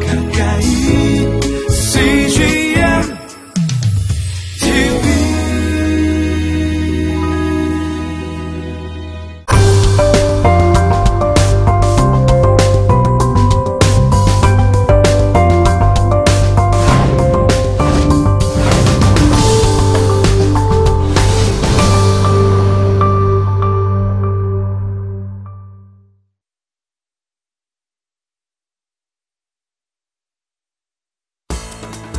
가까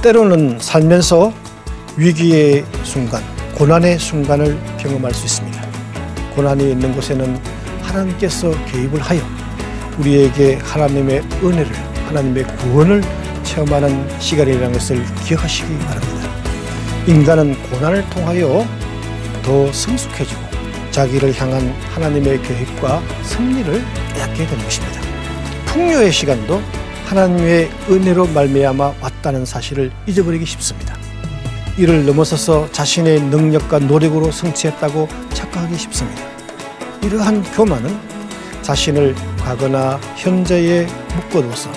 때로는 살면서 위기의 순간, 고난의 순간을 경험할 수 있습니다. 고난이 있는 곳에는 하나님께서 개입을 하여 우리에게 하나님의 은혜를, 하나님의 구원을 체험하는 시간이라는 것을 기억하시기 바랍니다. 인간은 고난을 통하여 더 성숙해지고 자기를 향한 하나님의 계획과 승리를 깨닫게 되는 것입니다. 풍요의 시간도 하나님의 은혜로 말미암아 왔다는 사실을 잊어버리기 쉽습니다. 이를 넘어서서 자신의 능력과 노력으로 성취했다고 착각하기 쉽습니다. 이러한 교만은 자신을 과거나 현재에 묶어두어서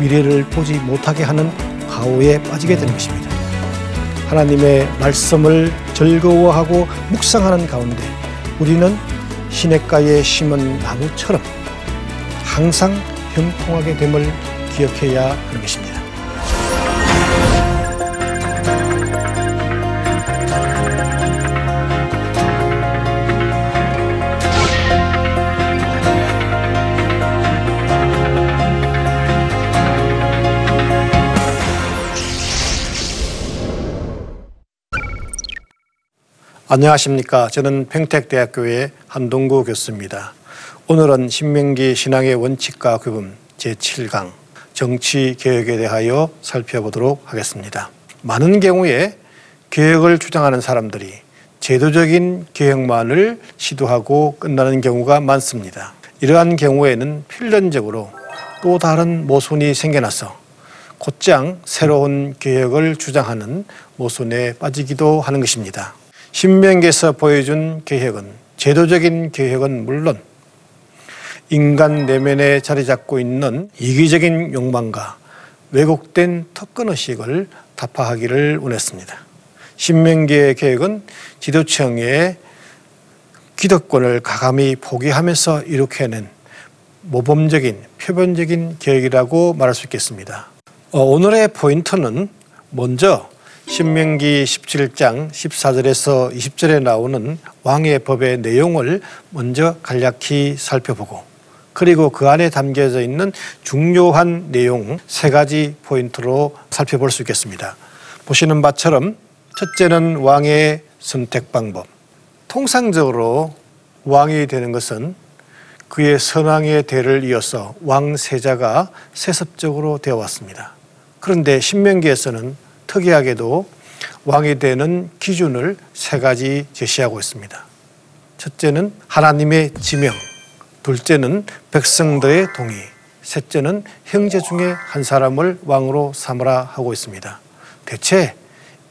미래를 보지 못하게 하는 가오에 빠지게 되는 것입니다. 하나님의 말씀을 즐거워하고 묵상하는 가운데 우리는 시냇가에 심은 나무처럼 항상 형통하게 됨을 기억해야 하는 것입니다. 안녕하십니까. 저는 평택대학교의 한동구 교수입니다. 오늘은 신명기 신앙의 원칙과 규범 제7강 정치 개혁에 대하여 살펴보도록 하겠습니다. 많은 경우에 개혁을 주장하는 사람들이 제도적인 개혁만을 시도하고 끝나는 경우가 많습니다. 이러한 경우에는 필연적으로 또 다른 모순이 생겨나서 곧장 새로운 개혁을 주장하는 모순에 빠지기도 하는 것입니다. 신명기에서 보여준 개혁은 제도적인 개혁은 물론 인간 내면에 자리 잡고 있는 이기적인 욕망과 왜곡된 특권의식을 타파하기를 원했습니다. 신명기의 계획은 지도청의 기득권을 가감히 포기하면서 이룩해낸 모범적인 표본적인 계획이라고 말할 수 있겠습니다. 어, 오늘의 포인트는 먼저 신명기 17장 14절에서 20절에 나오는 왕의 법의 내용을 먼저 간략히 살펴보고 그리고 그 안에 담겨져 있는 중요한 내용 세 가지 포인트로 살펴볼 수 있겠습니다. 보시는 바처럼 첫째는 왕의 선택 방법. 통상적으로 왕이 되는 것은 그의 선왕의 대를 이어서 왕세자가 세습적으로 되어 왔습니다. 그런데 신명기에서는 특이하게도 왕이 되는 기준을 세 가지 제시하고 있습니다. 첫째는 하나님의 지명, 둘째는 백성들의 동의, 셋째는 형제 중에 한 사람을 왕으로 삼으라 하고 있습니다. 대체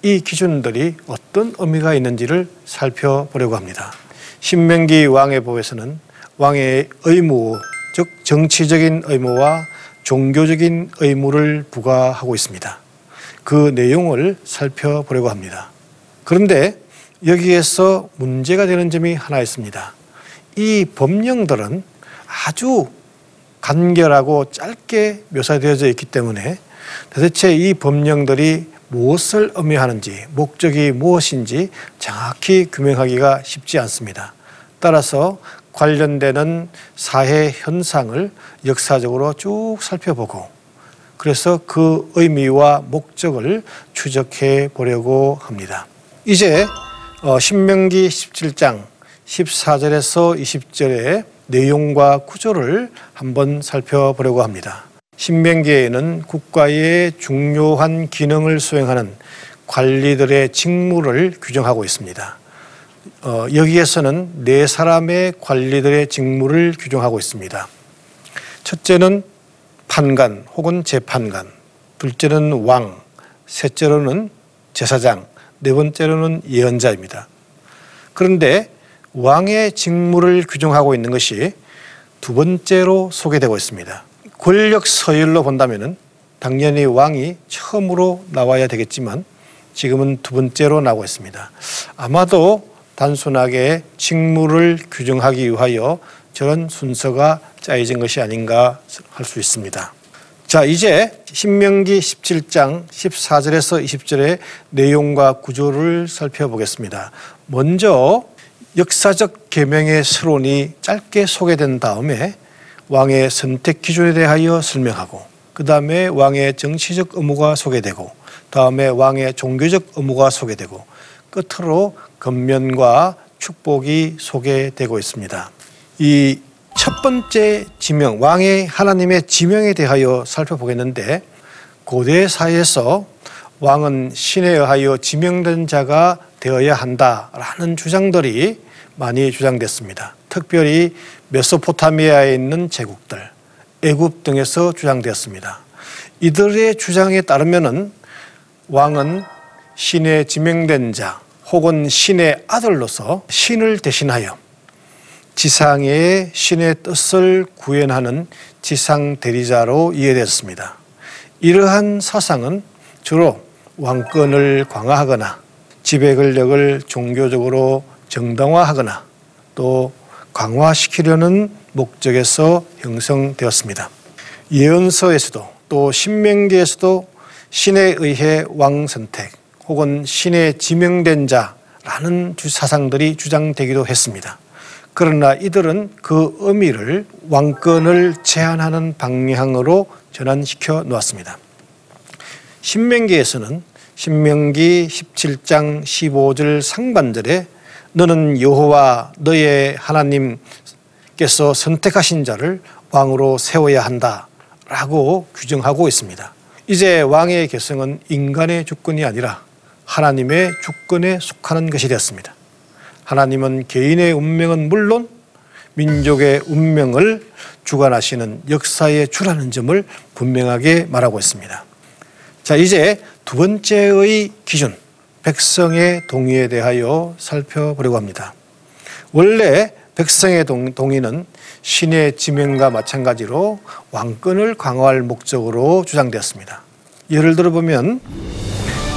이 기준들이 어떤 의미가 있는지를 살펴보려고 합니다. 신명기 왕의 보에서는 왕의 의무, 즉 정치적인 의무와 종교적인 의무를 부과하고 있습니다. 그 내용을 살펴보려고 합니다. 그런데 여기에서 문제가 되는 점이 하나 있습니다. 이 법령들은 아주 간결하고 짧게 묘사되어져 있기 때문에 도대체 이 법령들이 무엇을 의미하는지 목적이 무엇인지 정확히 규명하기가 쉽지 않습니다. 따라서 관련되는 사회 현상을 역사적으로 쭉 살펴보고 그래서 그 의미와 목적을 추적해 보려고 합니다. 이제 어, 신명기 17장 14절에서 20절의 내용과 구조를 한번 살펴보려고 합니다. 신명기에는 국가의 중요한 기능을 수행하는 관리들의 직무를 규정하고 있습니다. 어, 여기에서는 네 사람의 관리들의 직무를 규정하고 있습니다. 첫째는 판관 혹은 재판관, 둘째는 왕, 셋째로는 제사장, 네 번째로는 예언자입니다. 그런데 왕의 직무를 규정하고 있는 것이 두 번째로 소개되고 있습니다. 권력 서열로 본다면 당연히 왕이 처음으로 나와야 되겠지만 지금은 두 번째로 나오고 있습니다. 아마도 단순하게 직무를 규정하기 위하여 저런 순서가 짜여진 것이 아닌가 할 수 있습니다. 자, 이제 신명기 17장 14절에서 20절의 내용과 구조를 살펴보겠습니다. 먼저 역사적 계명의 서론이 짧게 소개된 다음에 왕의 선택 기준에 대하여 설명하고 그 다음에 왕의 정치적 의무가 소개되고 다음에 왕의 종교적 의무가 소개되고 끝으로 건면과 축복이 소개되고 있습니다. 이 첫 번째 지명, 왕의 하나님의 지명에 대하여 살펴보겠는데 고대 사회에서 왕은 신에 의하여 지명된 자가 되어야 한다라는 주장들이 많이 주장됐습니다. 특별히 메소포타미아에 있는 제국들, 애굽 등에서 주장되었습니다. 이들의 주장에 따르면은 왕은 신에 지명된 자 혹은 신의 아들로서 신을 대신하여 지상의 신의 뜻을 구현하는 지상 대리자로 이해됐습니다. 이러한 사상은 주로 왕권을 강화하거나 지배 권력을 종교적으로 정당화하거나 또 강화시키려는 목적에서 형성되었습니다. 예언서에서도 또 신명기에서도 신에 의해 왕 선택 혹은 신에 지명된 자라는 사상들이 주장되기도 했습니다. 그러나 이들은 그 의미를 왕권을 제한하는 방향으로 전환시켜 놓았습니다. 신명기에서는 신명기 17장 15절 상반절에 너는 여호와 너의 하나님께서 선택하신 자를 왕으로 세워야 한다라고 규정하고 있습니다. 이제 왕의 계승은 인간의 주권이 아니라 하나님의 주권에 속하는 것이 되었습니다. 하나님은 개인의 운명은 물론 민족의 운명을 주관하시는 역사의 주라는 점을 분명하게 말하고 있습니다. 자, 이제 두 번째의 기준, 백성의 동의에 대하여 살펴보려고 합니다. 원래 백성의 동의는 신의 지명과 마찬가지로 왕권을 강화할 목적으로 주장되었습니다. 예를 들어 보면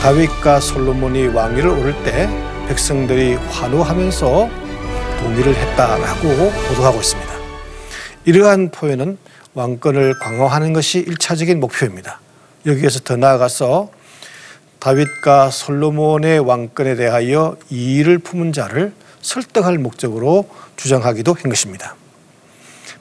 다윗과 솔로몬이 왕위를 오를 때 백성들이 환호하면서 동의를 했다라고 보도하고 있습니다. 이러한 표현은 왕권을 강화하는 것이 일차적인 목표입니다. 여기에서 더 나아가서 다윗과 솔로몬의 왕권에 대하여 이의를 품은 자를 설득할 목적으로 주장하기도 한 것입니다.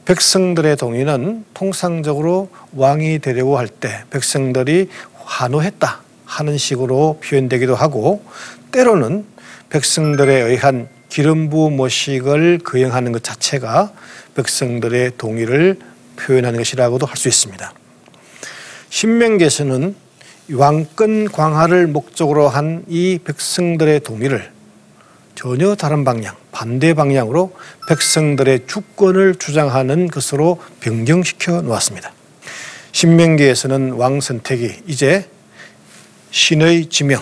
백성들의 동의는 통상적으로 왕이 되려고 할 때 백성들이 환호했다 하는 식으로 표현되기도 하고 때로는 백성들에 의한 기름 부음 모식을 거행하는 것 자체가 백성들의 동의를 표현하는 것이라고도 할 수 있습니다. 신명계에서는 왕권 강화를 목적으로 한 이 백성들의 동의를 전혀 다른 방향, 반대 방향으로 백성들의 주권을 주장하는 것으로 변경시켜 놓았습니다. 신명기에서는 왕 선택이 이제 신의 지명,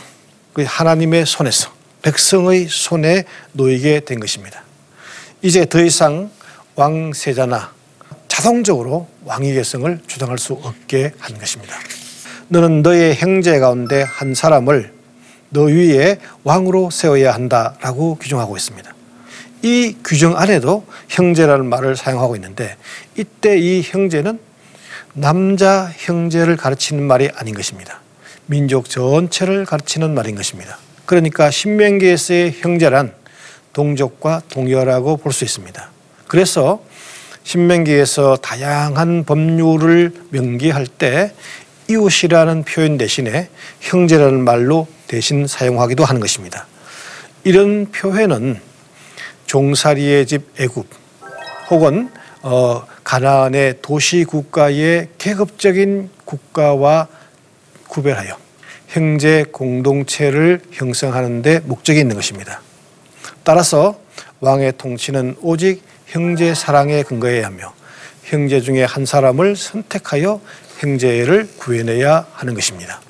그 하나님의 손에서 백성의 손에 놓이게 된 것입니다. 이제 더 이상 왕세자나 자동적으로 왕위 계승을 주장할 수 없게 한 것입니다. 너는 너의 형제 가운데 한 사람을 너 위에 왕으로 세워야 한다라고 규정하고 있습니다. 이 규정 안에도 형제라는 말을 사용하고 있는데 이때 이 형제는 남자 형제를 가르치는 말이 아닌 것입니다. 민족 전체를 가르치는 말인 것입니다. 그러니까 신명기에서의 형제란 동족과 동열라고 볼 수 있습니다. 그래서 신명기에서 다양한 법률을 명기할 때 이웃이라는 표현 대신에 형제라는 말로 대신 사용하기도 하는 것입니다. 이런 표현은 종살이의 집 애굽 혹은 어, 가나안의 도시 국가의 계급적인 국가와 구별하여 형제 공동체를 형성하는 데 목적이 있는 것입니다. 따라서 왕의 통치는 오직 형제 사랑에 근거해야 하며 형제 중에 한 사람을 선택하여 형제를 구해내야 하는 것입니다.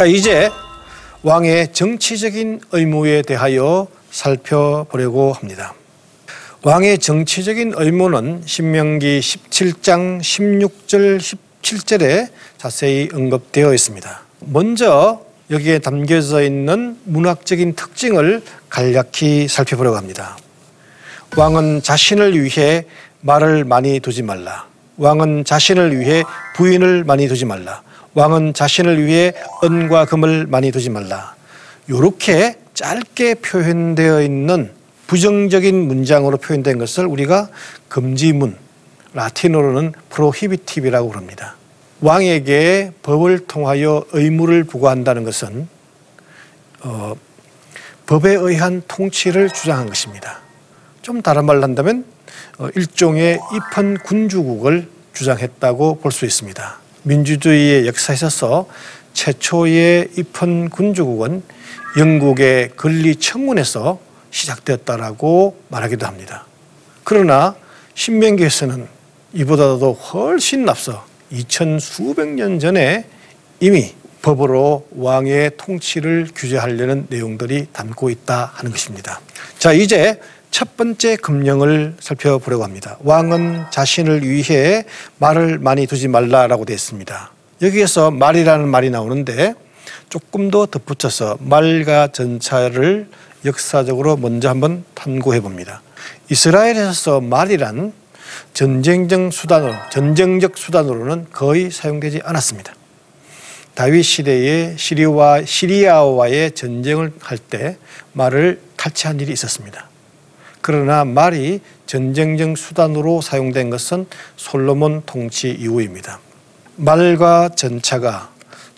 자, 이제 왕의 정치적인 의무에 대하여 살펴보려고 합니다. 왕의 정치적인 의무는 신명기 17장 16절 17절에 자세히 언급되어 있습니다. 먼저 여기에 담겨져 있는 문학적인 특징을 간략히 살펴보려고 합니다. 왕은 자신을 위해 말을 많이 두지 말라. 왕은 자신을 위해 부인을 많이 두지 말라. 왕은 자신을 위해 은과 금을 많이 두지 말라. 이렇게 짧게 표현되어 있는 부정적인 문장으로 표현된 것을 우리가 금지문, 라틴어로는 prohibitive라고 그럽니다. 왕에게 법을 통하여 의무를 부과한다는 것은 어, 법에 의한 통치를 주장한 것입니다. 좀 다른 말로 한다면 어, 일종의 입헌 군주국을 주장했다고 볼 수 있습니다. 민주주의의 역사에 있어서 최초의 입헌 군주국은 영국의 근리청문에서 시작되었다라고 말하기도 합니다. 그러나 신명기에서는 이보다도 훨씬 앞서 2천 수백 년 전에 이미 법으로 왕의 통치를 규제하려는 내용들이 담고 있다 하는 것입니다. 자, 이제 첫 번째 금령을 살펴보려고 합니다. 왕은 자신을 위해 말을 많이 두지 말라라고 되어 있습니다. 여기에서 말이라는 말이 나오는데 조금 더 덧붙여서 말과 전차를 역사적으로 먼저 한번 탐구해 봅니다. 이스라엘에서 말이란 전쟁적 수단으로 전쟁적 수단으로는 거의 사용되지 않았습니다. 다윗 시대에 시리와 시리아와의 전쟁을 할 때 말을 탈취한 일이 있었습니다. 그러나 말이 전쟁적 수단으로 사용된 것은 솔로몬 통치 이후입니다. 말과 전차가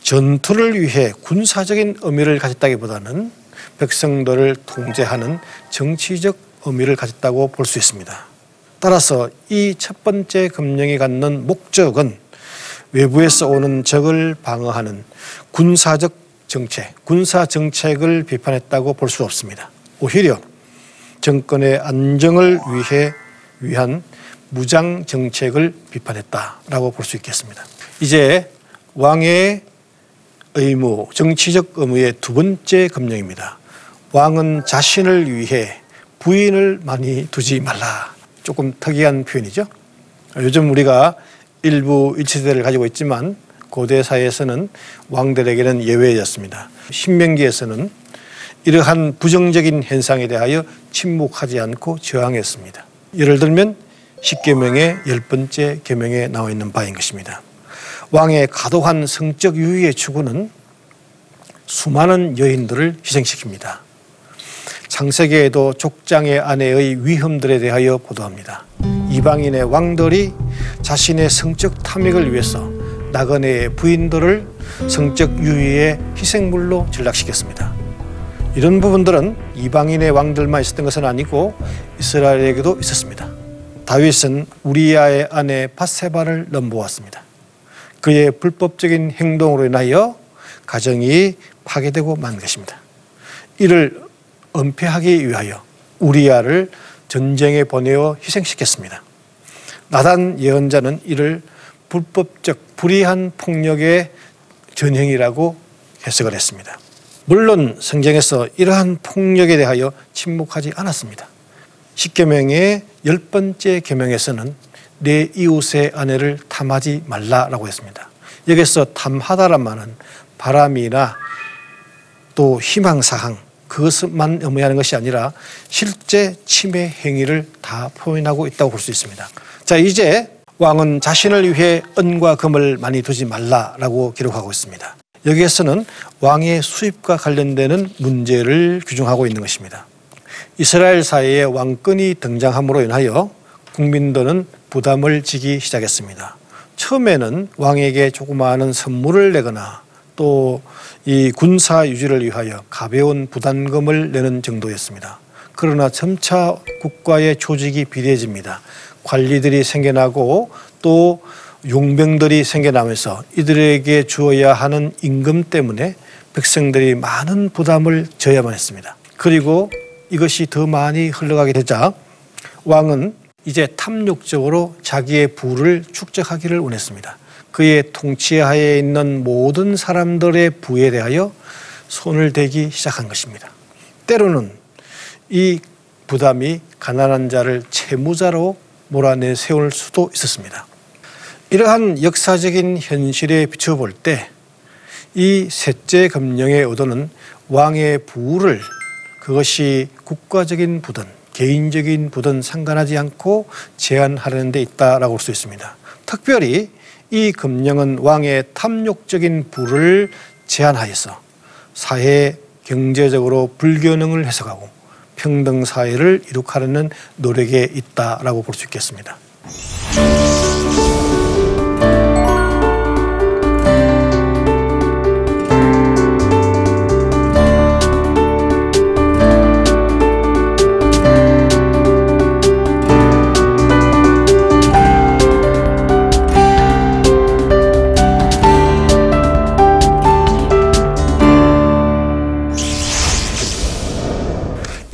전투를 위해 군사적인 의미를 가졌다기보다는 백성들을 통제하는 정치적 의미를 가졌다고 볼 수 있습니다. 따라서 이 첫 번째 금령이 갖는 목적은 외부에서 오는 적을 방어하는 군사적 정책, 군사 정책을 비판했다고 볼 수 없습니다. 오히려 정권의 안정을 위해 위한 무장 정책을 비판했다라고 볼 수 있겠습니다. 이제 왕의 의무, 정치적 의무의 두 번째 금령입니다. 왕은 자신을 위해 부인을 많이 두지 말라. 조금 특이한 표현이죠. 요즘 우리가 일부 일치대를 가지고 있지만 고대 사회에서는 왕들에게는 예외였습니다. 신명기에서는 이러한 부정적인 현상에 대하여 침묵하지 않고 저항했습니다. 예를 들면 십계명의 열 번째 계명에 나와 있는 바인 것입니다. 왕의 과도한 성적 유희의 추구는 수많은 여인들을 희생시킵니다. 창세기에도 족장의 아내의 위험들에 대하여 보도합니다. 이방인의 왕들이 자신의 성적 탐욕을 위해서 나그네의 부인들을 성적 유희의 희생물로 전락시켰습니다. 이런 부분들은 이방인의 왕들만 있었던 것은 아니고 이스라엘에게도 있었습니다. 다윗은 우리야의 아내 바세바를 넘보았습니다. 그의 불법적인 행동으로 인하여 가정이 파괴되고 만 것입니다. 이를 은폐하기 위하여 우리야를 전쟁에 보내어 희생시켰습니다. 나단 예언자는 이를 불법적 불의한 폭력의 전형이라고 해석을 했습니다. 물론 성경에서 이러한 폭력에 대하여 침묵하지 않았습니다. 십계명의 열 번째 계명에서는 내 이웃의 아내를 탐하지 말라라고 했습니다. 여기서 탐하다란 말은 바람이나 또 희망 사항 그것만 의미하는 것이 아니라 실제 침해 행위를 다 표현하고 있다고 볼 수 있습니다. 자, 이제 왕은 자신을 위해 은과 금을 많이 두지 말라라고 기록하고 있습니다. 여기에서는 왕의 수입과 관련되는 문제를 규정하고 있는 것입니다. 이스라엘 사회에 왕권이 등장함으로 인하여 국민들은 부담을 지기 시작했습니다. 처음에는 왕에게 조그마한 선물을 내거나 또 이 군사 유지를 위하여 가벼운 부담금을 내는 정도였습니다. 그러나 점차 국가의 조직이 비대해집니다. 관리들이 생겨나고 또 용병들이 생겨나면서 이들에게 주어야 하는 임금 때문에 백성들이 많은 부담을 져야만 했습니다. 그리고 이것이 더 많이 흘러가게 되자 왕은 이제 탐욕적으로 자기의 부를 축적하기를 원했습니다. 그의 통치하에 있는 모든 사람들의 부에 대하여 손을 대기 시작한 것입니다. 때로는 이 부담이 가난한 자를 채무자로 몰아내 세울 수도 있었습니다. 이러한 역사적인 현실에 비춰볼 때 이 셋째 금령의 의도는 왕의 부를 그것이 국가적인 부든 개인적인 부든 상관하지 않고 제한하려는 데 있다라고 볼 수 있습니다. 특별히 이 금령은 왕의 탐욕적인 부를 제한하여서 사회 경제적으로 불균형을 해석하고 평등 사회를 이룩하려는 노력에 있다라고 볼 수 있겠습니다.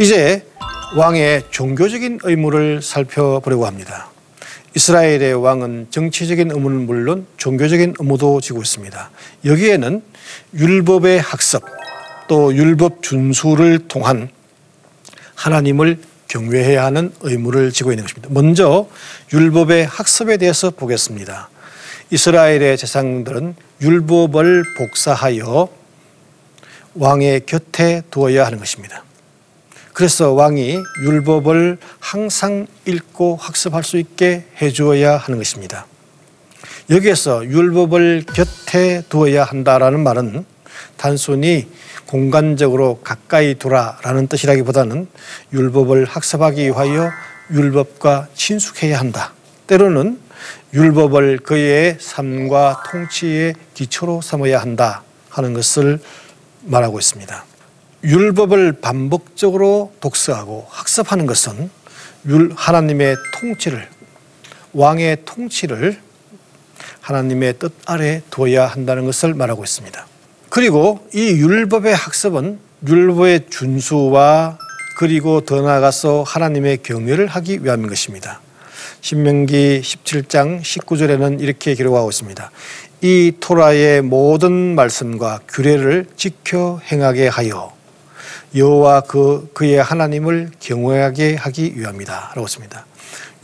이제 왕의 종교적인 의무를 살펴보려고 합니다. 이스라엘의 왕은 정치적인 의무는 물론 종교적인 의무도 지고 있습니다. 여기에는 율법의 학습 또 율법 준수를 통한 하나님을 경외해야 하는 의무를 지고 있는 것입니다. 먼저 율법의 학습에 대해서 보겠습니다. 이스라엘의 재상들은 율법을 복사하여 왕의 곁에 두어야 하는 것입니다. 그래서 왕이 율법을 항상 읽고 학습할 수 있게 해주어야 하는 것입니다. 여기에서 율법을 곁에 두어야 한다라는 말은 단순히 공간적으로 가까이 두라라는 뜻이라기보다는 율법을 학습하기 위하여 율법과 친숙해야 한다. 때로는 율법을 그의 삶과 통치의 기초로 삼아야 한다 하는 것을 말하고 있습니다. 율법을 반복적으로 독서하고 학습하는 것은 하나님의 통치를 왕의 통치를 하나님의 뜻 아래 두어야 한다는 것을 말하고 있습니다. 그리고 이 율법의 학습은 율법의 준수와 그리고 더 나아가서 하나님의 경외를 하기 위함인 것입니다. 신명기 17장 19절에는 이렇게 기록하고 있습니다. 이 토라의 모든 말씀과 규례를 지켜 행하게 하여 여호와 그 그의 하나님을 경외하게 하기 위함이다라고 했습니다.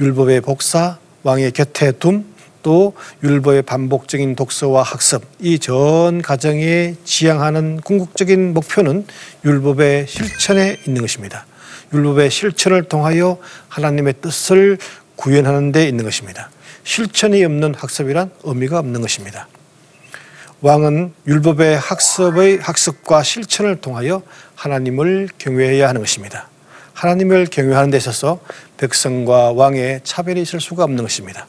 율법의 복사, 왕의 곁에 둠, 또 율법의 반복적인 독서와 학습 이 전 과정에 지향하는 궁극적인 목표는 율법의 실천에 있는 것입니다. 율법의 실천을 통하여 하나님의 뜻을 구현하는 데 있는 것입니다. 실천이 없는 학습이란 의미가 없는 것입니다. 왕은 율법의 학습의 학습과 실천을 통하여 하나님을 경외해야 하는 것입니다. 하나님을 경외하는 데 있어서 백성과 왕의 차별이 있을 수가 없는 것입니다.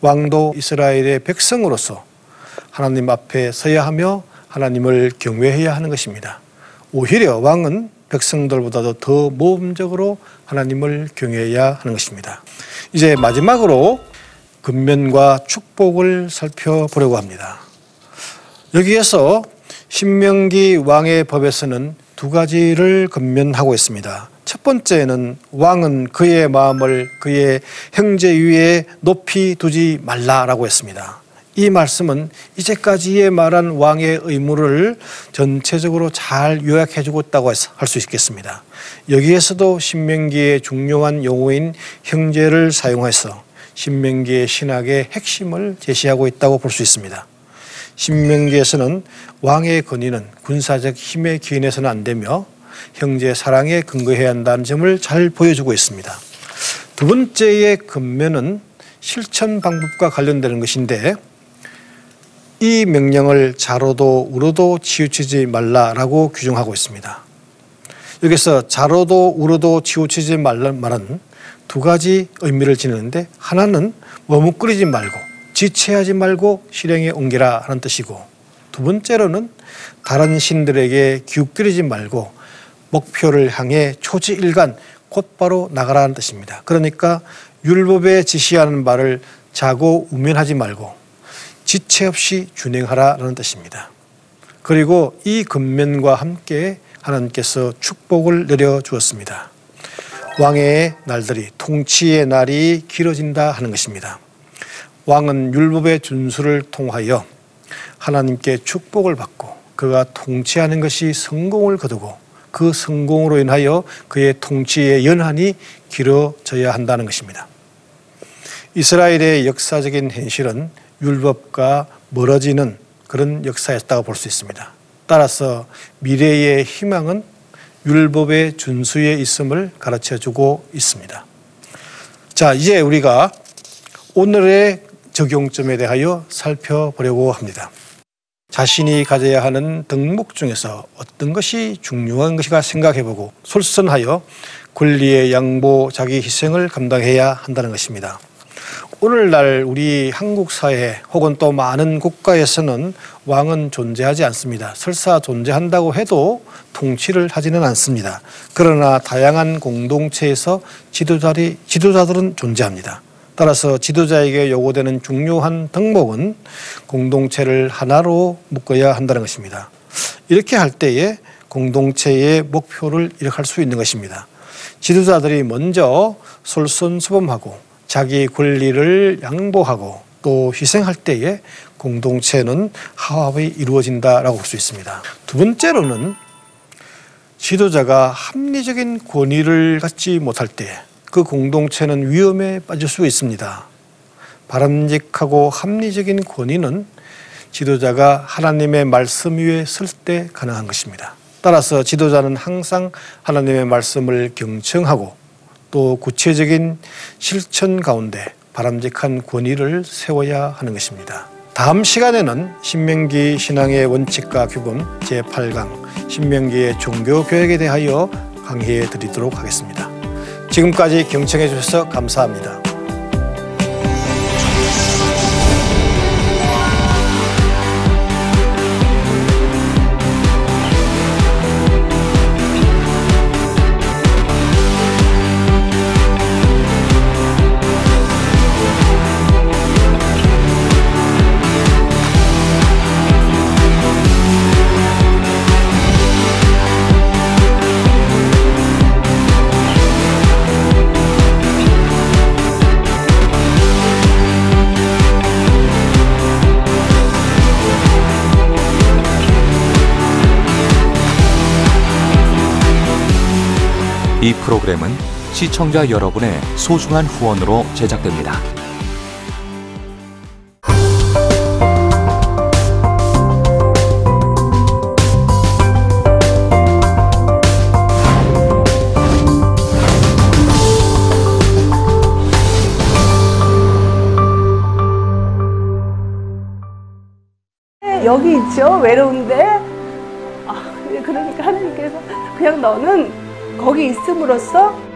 왕도 이스라엘의 백성으로서 하나님 앞에 서야 하며 하나님을 경외해야 하는 것입니다. 오히려 왕은 백성들보다도 더 모범적으로 하나님을 경외해야 하는 것입니다. 이제 마지막으로 근면과 축복을 살펴보려고 합니다. 여기에서 신명기 왕의 법에서는 두 가지를 근면하고 있습니다. 첫 번째는 왕은 그의 마음을 그의 형제 위에 높이 두지 말라라고 했습니다. 이 말씀은 이제까지의 말한 왕의 의무를 전체적으로 잘 요약해 주고 있다고 할 수 있겠습니다. 여기에서도 신명기의 중요한 용어인 형제를 사용해서 신명기의 신학의 핵심을 제시하고 있다고 볼 수 있습니다. 신명기에서는 왕의 권위는 군사적 힘에 기인해서는 안 되며 형제 사랑에 근거해야 한다는 점을 잘 보여주고 있습니다. 두 번째의 근면은 실천 방법과 관련되는 것인데 이 명령을 자로도 우로도 치우치지 말라라고 규정하고 있습니다. 여기서 자로도 우로도 치우치지 말라는 말은 두 가지 의미를 지니는데 하나는 머뭇거리지 말고 지체하지 말고 실행에 옮기라 하는 뜻이고 두 번째로는 다른 신들에게 기웃거리지 말고 목표를 향해 초지일간 곧바로 나가라는 뜻입니다. 그러니까 율법에 지시하는 바를 자고 우면하지 말고 지체 없이 준행하라는 뜻입니다. 그리고 이 근면과 함께 하나님께서 축복을 내려 주었습니다. 왕의 날들이 통치의 날이 길어진다 하는 것입니다. 왕은 율법의 준수를 통하여 하나님께 축복을 받고 그가 통치하는 것이 성공을 거두고 그 성공으로 인하여 그의 통치의 연한이 길어져야 한다는 것입니다. 이스라엘의 역사적인 현실은 율법과 멀어지는 그런 역사였다고 볼 수 있습니다. 따라서 미래의 희망은 율법의 준수에 있음을 가르쳐 주고 있습니다. 자, 이제 우리가 오늘의 적용점에 대하여 살펴보려고 합니다. 자신이 가져야 하는 덕목 중에서 어떤 것이 중요한 것인가 생각해보고 솔선하여 권리의 양보, 자기 희생을 감당해야 한다는 것입니다. 오늘날 우리 한국 사회 혹은 또 많은 국가에서는 왕은 존재하지 않습니다. 설사 존재한다고 해도 통치를 하지는 않습니다. 그러나 다양한 공동체에서 지도자리, 지도자들은 존재합니다. 따라서 지도자에게 요구되는 중요한 덕목은 공동체를 하나로 묶어야 한다는 것입니다. 이렇게 할 때에 공동체의 목표를 이룩할 수 있는 것입니다. 지도자들이 먼저 솔선수범하고 자기 권리를 양보하고 또 희생할 때에 공동체는 화합이 이루어진다라고 볼 수 있습니다. 두 번째로는 지도자가 합리적인 권위를 갖지 못할 때 그 공동체는 위험에 빠질 수 있습니다. 바람직하고 합리적인 권위는 지도자가 하나님의 말씀 위에 설 때 가능한 것입니다. 따라서 지도자는 항상 하나님의 말씀을 경청하고 또 구체적인 실천 가운데 바람직한 권위를 세워야 하는 것입니다. 다음 시간에는 신명기 신앙의 원칙과 규범 제8강 신명기의 종교 교육에 대하여 강의해 드리도록 하겠습니다. 지금까지 경청해 주셔서 감사합니다. 시청자 여러분의 소중한 후원으로 제작됩니다. 여기 있죠 외로운데 아, 그러니까 하나님께서 그냥 너는 거기 있음으로써